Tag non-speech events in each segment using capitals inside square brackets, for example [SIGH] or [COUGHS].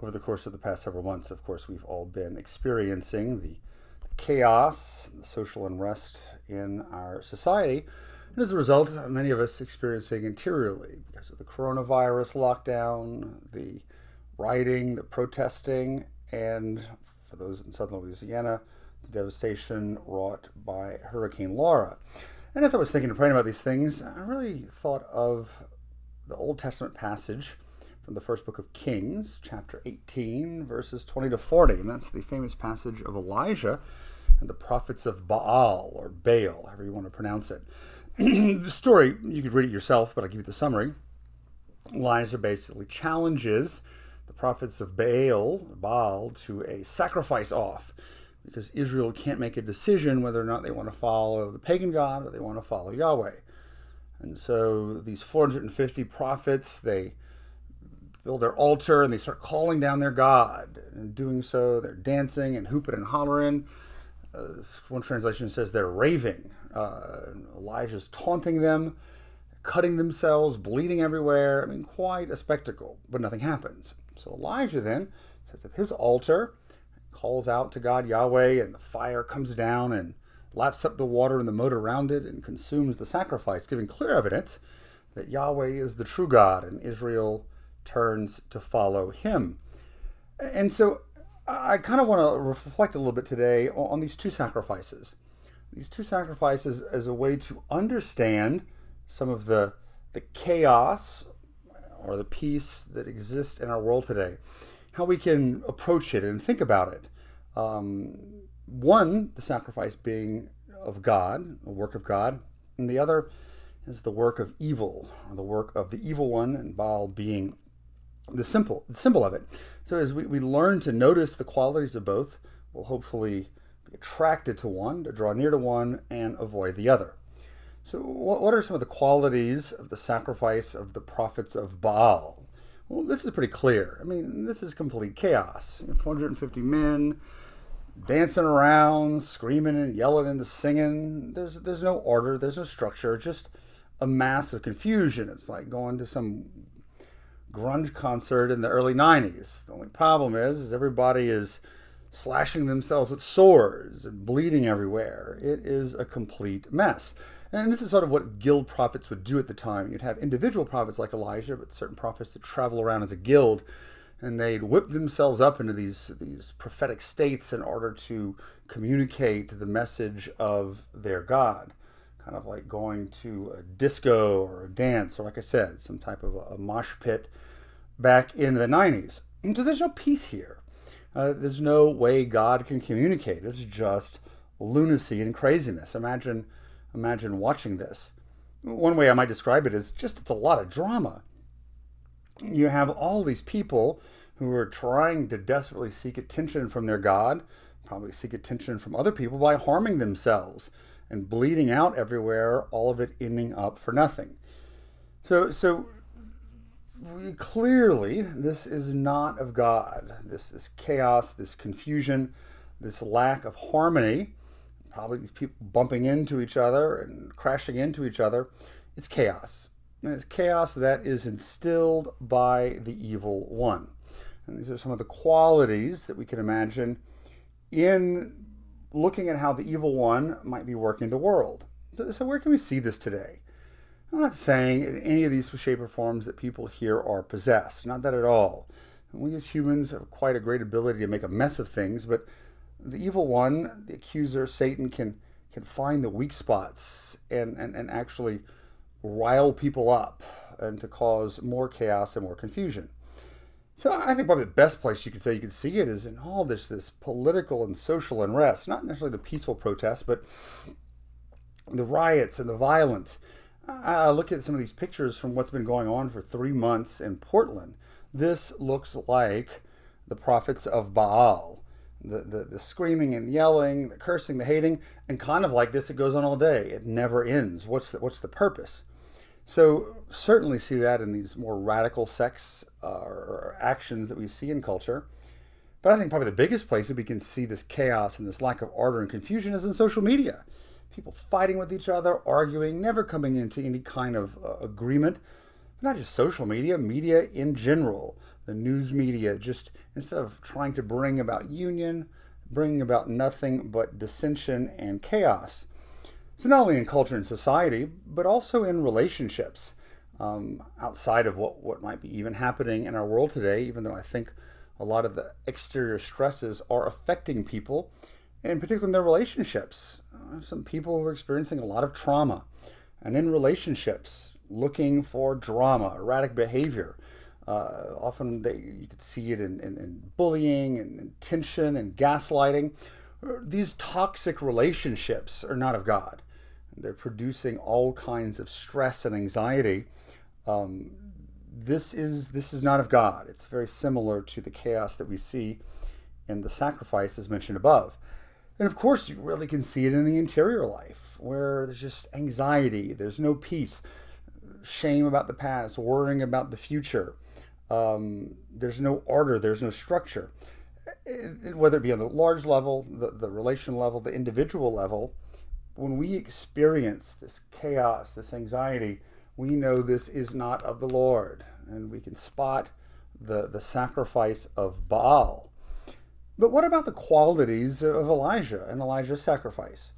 over the course of the past several months, of course, we've all been experiencing the chaos, the social unrest in our society. And as a result, many of us experiencing interiorly because of the coronavirus lockdown, the rioting, the protesting, and for those in southern Louisiana, the devastation wrought by Hurricane Laura. And as I was thinking and praying about these things, I really thought of the Old Testament passage from the first book of Kings, chapter 18, verses 20 to 40. And that's the famous passage of Elijah and the prophets of Baal, or Baal, however you want to pronounce it. [CLEARS THROAT] the story, you could read it yourself, but I'll give you the summary. Elijah basically challenges the prophets of Baal, Baal, to a sacrifice off because Israel can't make a decision whether or not they want to follow the pagan god or they want to follow Yahweh. And so these 450 prophets, they build their altar and they start calling down their god. And doing so, they're dancing and hooping and hollering. Uh, one translation says they're raving. Uh, Elijah's taunting them, cutting themselves, bleeding everywhere. I mean, quite a spectacle, but nothing happens. So Elijah then sets up his altar, calls out to God Yahweh, and the fire comes down and laps up the water in the moat around it and consumes the sacrifice, giving clear evidence that Yahweh is the true God and Israel turns to follow him. And so I kind of want to reflect a little bit today on these two sacrifices. These two sacrifices as a way to understand some of the, the chaos or the peace that exists in our world today, how we can approach it and think about it. Um, one, the sacrifice being of God, a work of God, and the other is the work of evil, or the work of the evil one, and Baal being the simple the symbol of it. So as we, we learn to notice the qualities of both, we'll hopefully be attracted to one, to draw near to one, and avoid the other. So what, what are some of the qualities of the sacrifice of the prophets of Baal? Well, this is pretty clear. I mean, this is complete chaos. 450 men dancing around, screaming and yelling and singing. There's there's no order, there's no structure, just a mass of confusion. It's like going to some grunge concert in the early 90s. The only problem is, is everybody is slashing themselves with swords and bleeding everywhere. It is a complete mess. And this is sort of what guild prophets would do at the time. You'd have individual prophets like Elijah, but certain prophets that travel around as a guild, and they'd whip themselves up into these these prophetic states in order to communicate the message of their God kind of like going to a disco or a dance, or like I said, some type of a, a mosh pit back in the 90s. And so there's no peace here. Uh, there's no way God can communicate. It's just lunacy and craziness. Imagine, imagine watching this. One way I might describe it is just it's a lot of drama. You have all these people who are trying to desperately seek attention from their God, probably seek attention from other people by harming themselves and bleeding out everywhere, all of it ending up for nothing. So, so clearly, this is not of God. This, this chaos, this confusion, this lack of harmony, probably these people bumping into each other and crashing into each other, it's chaos. And it's chaos that is instilled by the evil one. And these are some of the qualities that we can imagine in looking at how the evil one might be working the world. So, where can we see this today? I'm not saying in any of these shape or forms that people here are possessed, not that at all. We as humans have quite a great ability to make a mess of things, but the evil one, the accuser, Satan, can can find the weak spots and, and, and actually rile people up and to cause more chaos and more confusion. So I think probably the best place you could say you could see it is in all this this political and social unrest, not necessarily the peaceful protests, but the riots and the violence. I look at some of these pictures from what's been going on for three months in Portland. This looks like the prophets of Baal. The, the, the screaming and yelling, the cursing, the hating, and kind of like this, it goes on all day. It never ends. What's the, what's the purpose? So, certainly see that in these more radical sects uh, or actions that we see in culture. But I think probably the biggest place that we can see this chaos and this lack of order and confusion is in social media. People fighting with each other, arguing, never coming into any kind of uh, agreement. Not just social media, media in general. the news media, just instead of trying to bring about union, bringing about nothing but dissension and chaos. So, not only in culture and society, but also in relationships um, outside of what, what might be even happening in our world today, even though I think a lot of the exterior stresses are affecting people, and particularly in their relationships. Uh, some people who are experiencing a lot of trauma, and in relationships, looking for drama, erratic behavior. Uh, often they, you could see it in, in, in bullying and, and tension and gaslighting. These toxic relationships are not of God. They're producing all kinds of stress and anxiety. Um, this is this is not of God. It's very similar to the chaos that we see in the sacrifices mentioned above. And of course, you really can see it in the interior life, where there's just anxiety, there's no peace, shame about the past, worrying about the future. Um, there's no order, there's no structure. Whether it be on the large level, the, the relation level, the individual level, when we experience this chaos, this anxiety, we know this is not of the Lord. And we can spot the, the sacrifice of Baal. But what about the qualities of Elijah and Elijah's sacrifice?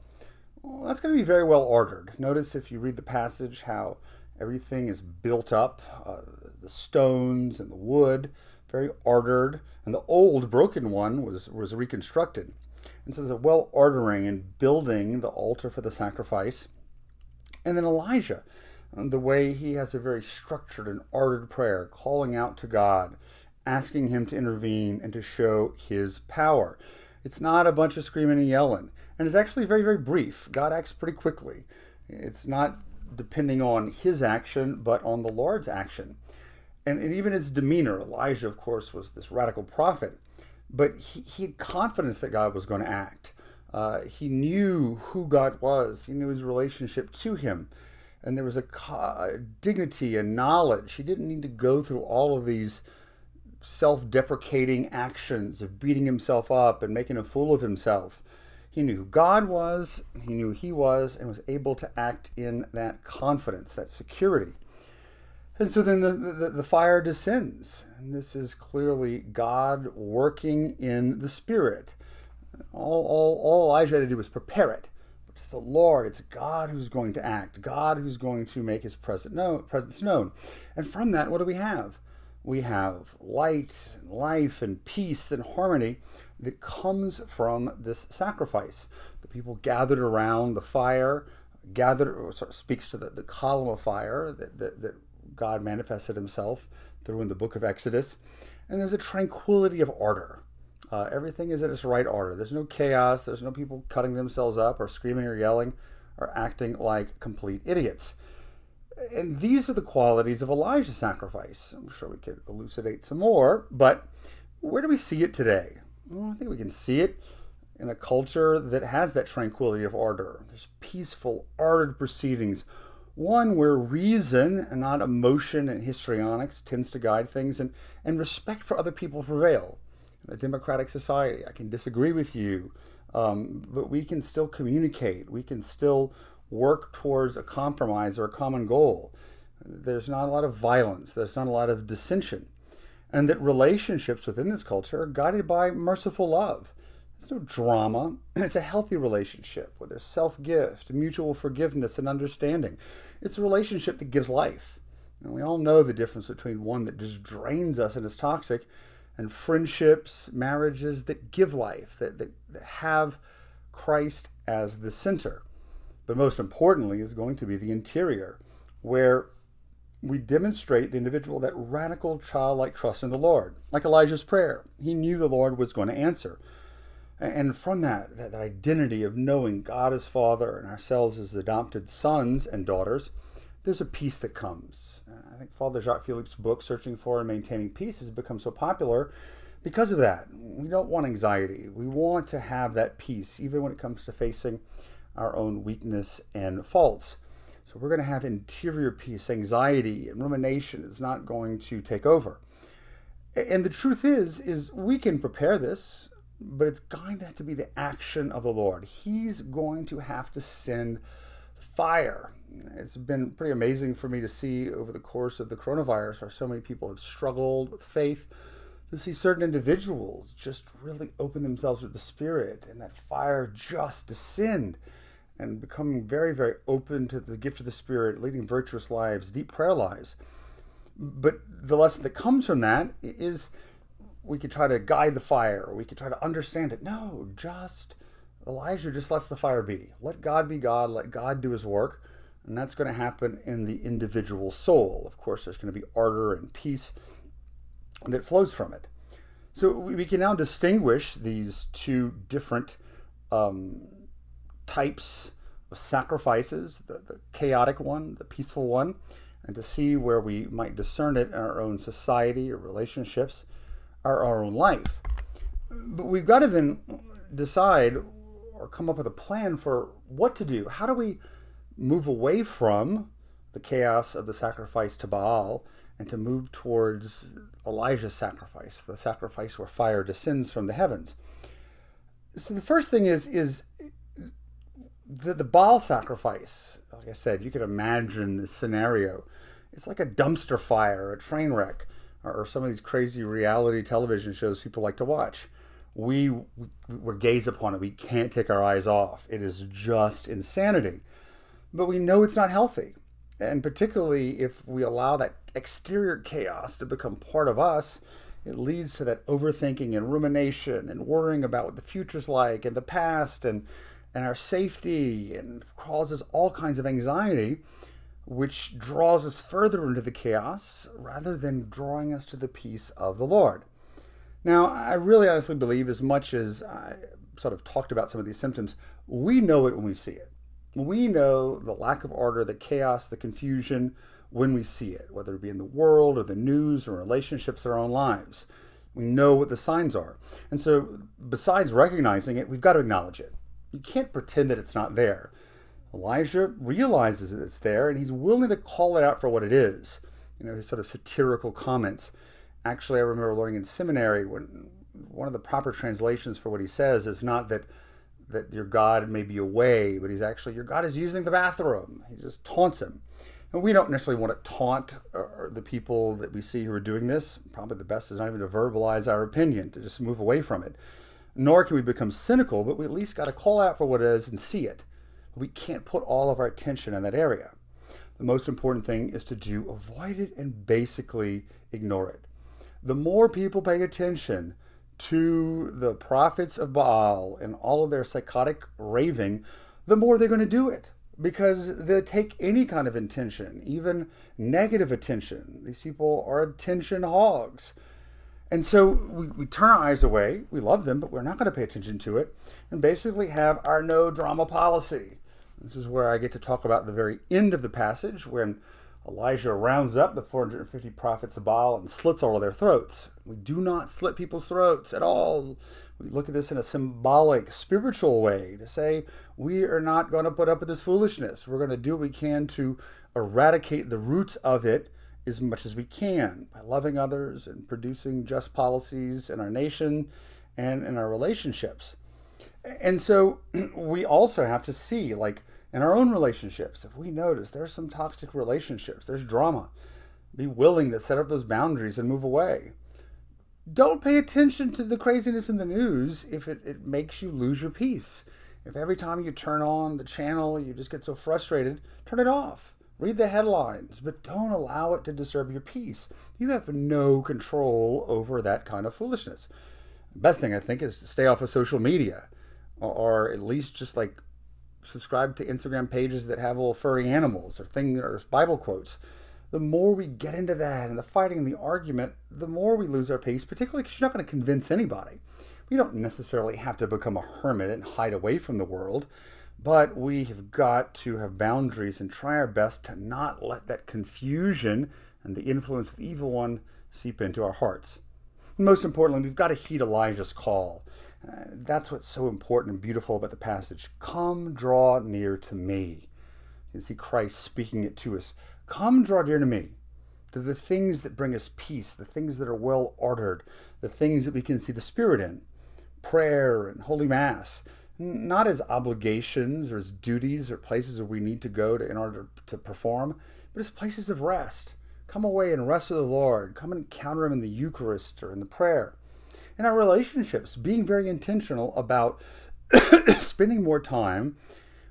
Well, that's going to be very well ordered. Notice if you read the passage how everything is built up uh, the stones and the wood, very ordered. And the old broken one was, was reconstructed. And so there's a well ordering and building the altar for the sacrifice. And then Elijah the way he has a very structured and ordered prayer, calling out to God, asking him to intervene and to show his power. It's not a bunch of screaming and yelling, and it's actually very, very brief. God acts pretty quickly. It's not depending on his action, but on the Lord's action. And, and even his demeanor, Elijah, of course, was this radical prophet, but he, he had confidence that God was going to act. Uh, he knew who God was, he knew his relationship to him and there was a, a dignity and knowledge. He didn't need to go through all of these self deprecating actions of beating himself up and making a fool of himself. He knew who God was, he knew he was, and was able to act in that confidence, that security. And so then the, the, the, fire descends. And this is clearly God working in the Spirit. All, all, all Elijah had to do was prepare it. It's the Lord. It's God who's going to act. God who's going to make his presence known. And from that, what do we have? We have light and life and peace and harmony that comes from this sacrifice. The people gathered around the fire, gathered, or sort of speaks to the, the column of fire that, that, that God manifested himself through in the book of Exodus. And there's a tranquility of order. Uh, everything is in its right order. There's no chaos. There's no people cutting themselves up or screaming or yelling or acting like complete idiots. And these are the qualities of Elijah's sacrifice. I'm sure we could elucidate some more, but where do we see it today? Well, I think we can see it in a culture that has that tranquility of order. There's peaceful, ordered proceedings, one where reason and not emotion and histrionics tends to guide things, and, and respect for other people prevail In a democratic society. I can disagree with you, um, but we can still communicate. We can still work towards a compromise or a common goal. There's not a lot of violence, there's not a lot of dissension. And that relationships within this culture are guided by merciful love. There's no drama. [CLEARS THROAT] It's a healthy relationship where there's self gift, mutual forgiveness, and understanding. It's a relationship that gives life. And we all know the difference between one that just drains us and is toxic and friendships, marriages that give life, that, that, that have Christ as the center. But most importantly, is going to be the interior, where we demonstrate the individual that radical childlike trust in the Lord. Like Elijah's prayer, he knew the Lord was going to answer. And from that, that, identity of knowing God as Father and ourselves as adopted sons and daughters, there's a peace that comes. I think Father Jacques Philippe's book, Searching for and Maintaining Peace, has become so popular because of that. We don't want anxiety. We want to have that peace, even when it comes to facing our own weakness and faults. So we're going to have interior peace. Anxiety and rumination is not going to take over. And the truth is, is we can prepare this, but it's going to have to be the action of the Lord. He's going to have to send fire. It's been pretty amazing for me to see over the course of the coronavirus how so many people have struggled with faith, to see certain individuals just really open themselves with the Spirit and that fire just descend and becoming very, very open to the gift of the Spirit, leading virtuous lives, deep prayer lives. But the lesson that comes from that is we could try to guide the fire, we could try to understand it. No, just Elijah just lets the fire be. Let God be God, let God do his work. And that's going to happen in the individual soul. Of course, there's going to be ardor and peace that flows from it. So we can now distinguish these two different um, types of sacrifices the, the chaotic one, the peaceful one, and to see where we might discern it in our own society or relationships or our own life. But we've got to then decide or come up with a plan for what to do. How do we move away from the chaos of the sacrifice to Baal and to move towards Elijah's sacrifice, the sacrifice where fire descends from the heavens? So the first thing is is the, the Baal sacrifice. Like I said, you could imagine the scenario. It's like a dumpster fire, a train wreck, or, or some of these crazy reality television shows people like to watch we we gaze upon it. We can't take our eyes off. It is just insanity. But we know it's not healthy. And particularly if we allow that exterior chaos to become part of us, it leads to that overthinking and rumination and worrying about what the future's like and the past and and our safety and causes all kinds of anxiety which draws us further into the chaos rather than drawing us to the peace of the Lord. Now, I really honestly believe, as much as I sort of talked about some of these symptoms, we know it when we see it. We know the lack of order, the chaos, the confusion when we see it, whether it be in the world or the news or relationships or our own lives. We know what the signs are. And so, besides recognizing it, we've got to acknowledge it. You can't pretend that it's not there. Elijah realizes that it's there and he's willing to call it out for what it is. You know, his sort of satirical comments actually, I remember learning in seminary when one of the proper translations for what he says is not that that your God may be away, but he's actually your God is using the bathroom. He just taunts him. And we don't necessarily want to taunt uh, uh, the people that we see who are doing this. Probably the best is not even to verbalize our opinion, to just move away from it. Nor can we become cynical, but we at least got to call out for what it is and see it. We can't put all of our attention in that area. The most important thing is to do avoid it and basically ignore it the more people pay attention to the prophets of Baal and all of their psychotic raving, the more they're going to do it because they take any kind of attention, even negative attention. These people are attention hogs. And so we, we turn our eyes away. We love them, but we're not going to pay attention to it and basically have our no drama policy. This is where I get to talk about the very end of the passage when Elijah rounds up the 450 prophets of Baal and slits all of their throats. We do not slit people's throats at all. We look at this in a symbolic, spiritual way to say we are not going to put up with this foolishness. We're going to do what we can to eradicate the roots of it as much as we can by loving others and producing just policies in our nation and in our relationships. And so [CLEARS THROAT] we also have to see, like, in our own relationships, if we notice there's some toxic relationships, there's drama, be willing to set up those boundaries and move away. Don't pay attention to the craziness in the news if it, it makes you lose your peace. If every time you turn on the channel you just get so frustrated, turn it off. Read the headlines, but don't allow it to disturb your peace. You have no control over that kind of foolishness. The best thing I think is to stay off of social media or, at least just like subscribe to Instagram pages that have little furry animals or thing or Bible quotes. The more we get into that and the fighting and the argument, the more we lose our peace, particularly because you're not going to convince anybody. We don't necessarily have to become a hermit and hide away from the world, but we have got to have boundaries and try our best to not let that confusion and the influence of the evil one seep into our hearts. most importantly, we've got to heed Elijah's call uh, that's what's so important and beautiful about the passage. Come draw near to me. You see Christ speaking it to us. Come draw near to me, to the things that bring us peace, the things that are well ordered, the things that we can see the Spirit in. Prayer and Holy Mass, not as obligations or as duties or places where we need to go to, in order to perform, but as places of rest. Come away and rest with the Lord. Come and encounter Him in the Eucharist or in the prayer. In our relationships, being very intentional about [COUGHS] spending more time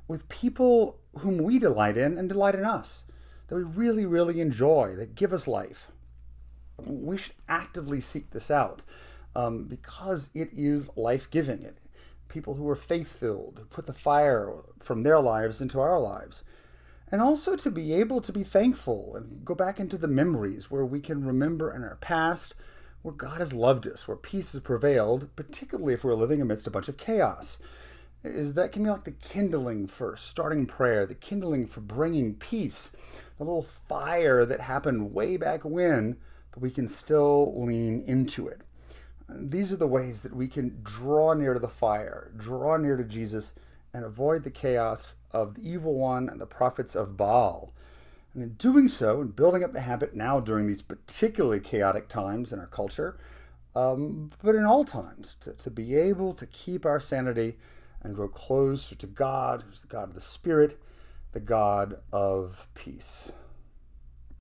with people whom we delight in and delight in us, that we really, really enjoy, that give us life. We should actively seek this out um, because it is life giving. People who were faith filled, who put the fire from their lives into our lives. And also to be able to be thankful and go back into the memories where we can remember in our past where God has loved us, where peace has prevailed, particularly if we're living amidst a bunch of chaos is that can be like the kindling for starting prayer, the kindling for bringing peace, the little fire that happened way back when, but we can still lean into it. These are the ways that we can draw near to the fire, draw near to Jesus, and avoid the chaos of the evil one and the prophets of Baal. And in doing so, and building up the habit now during these particularly chaotic times in our culture, um, but in all times, to, to be able to keep our sanity and grow closer to God, who's the God of the Spirit, the God of peace.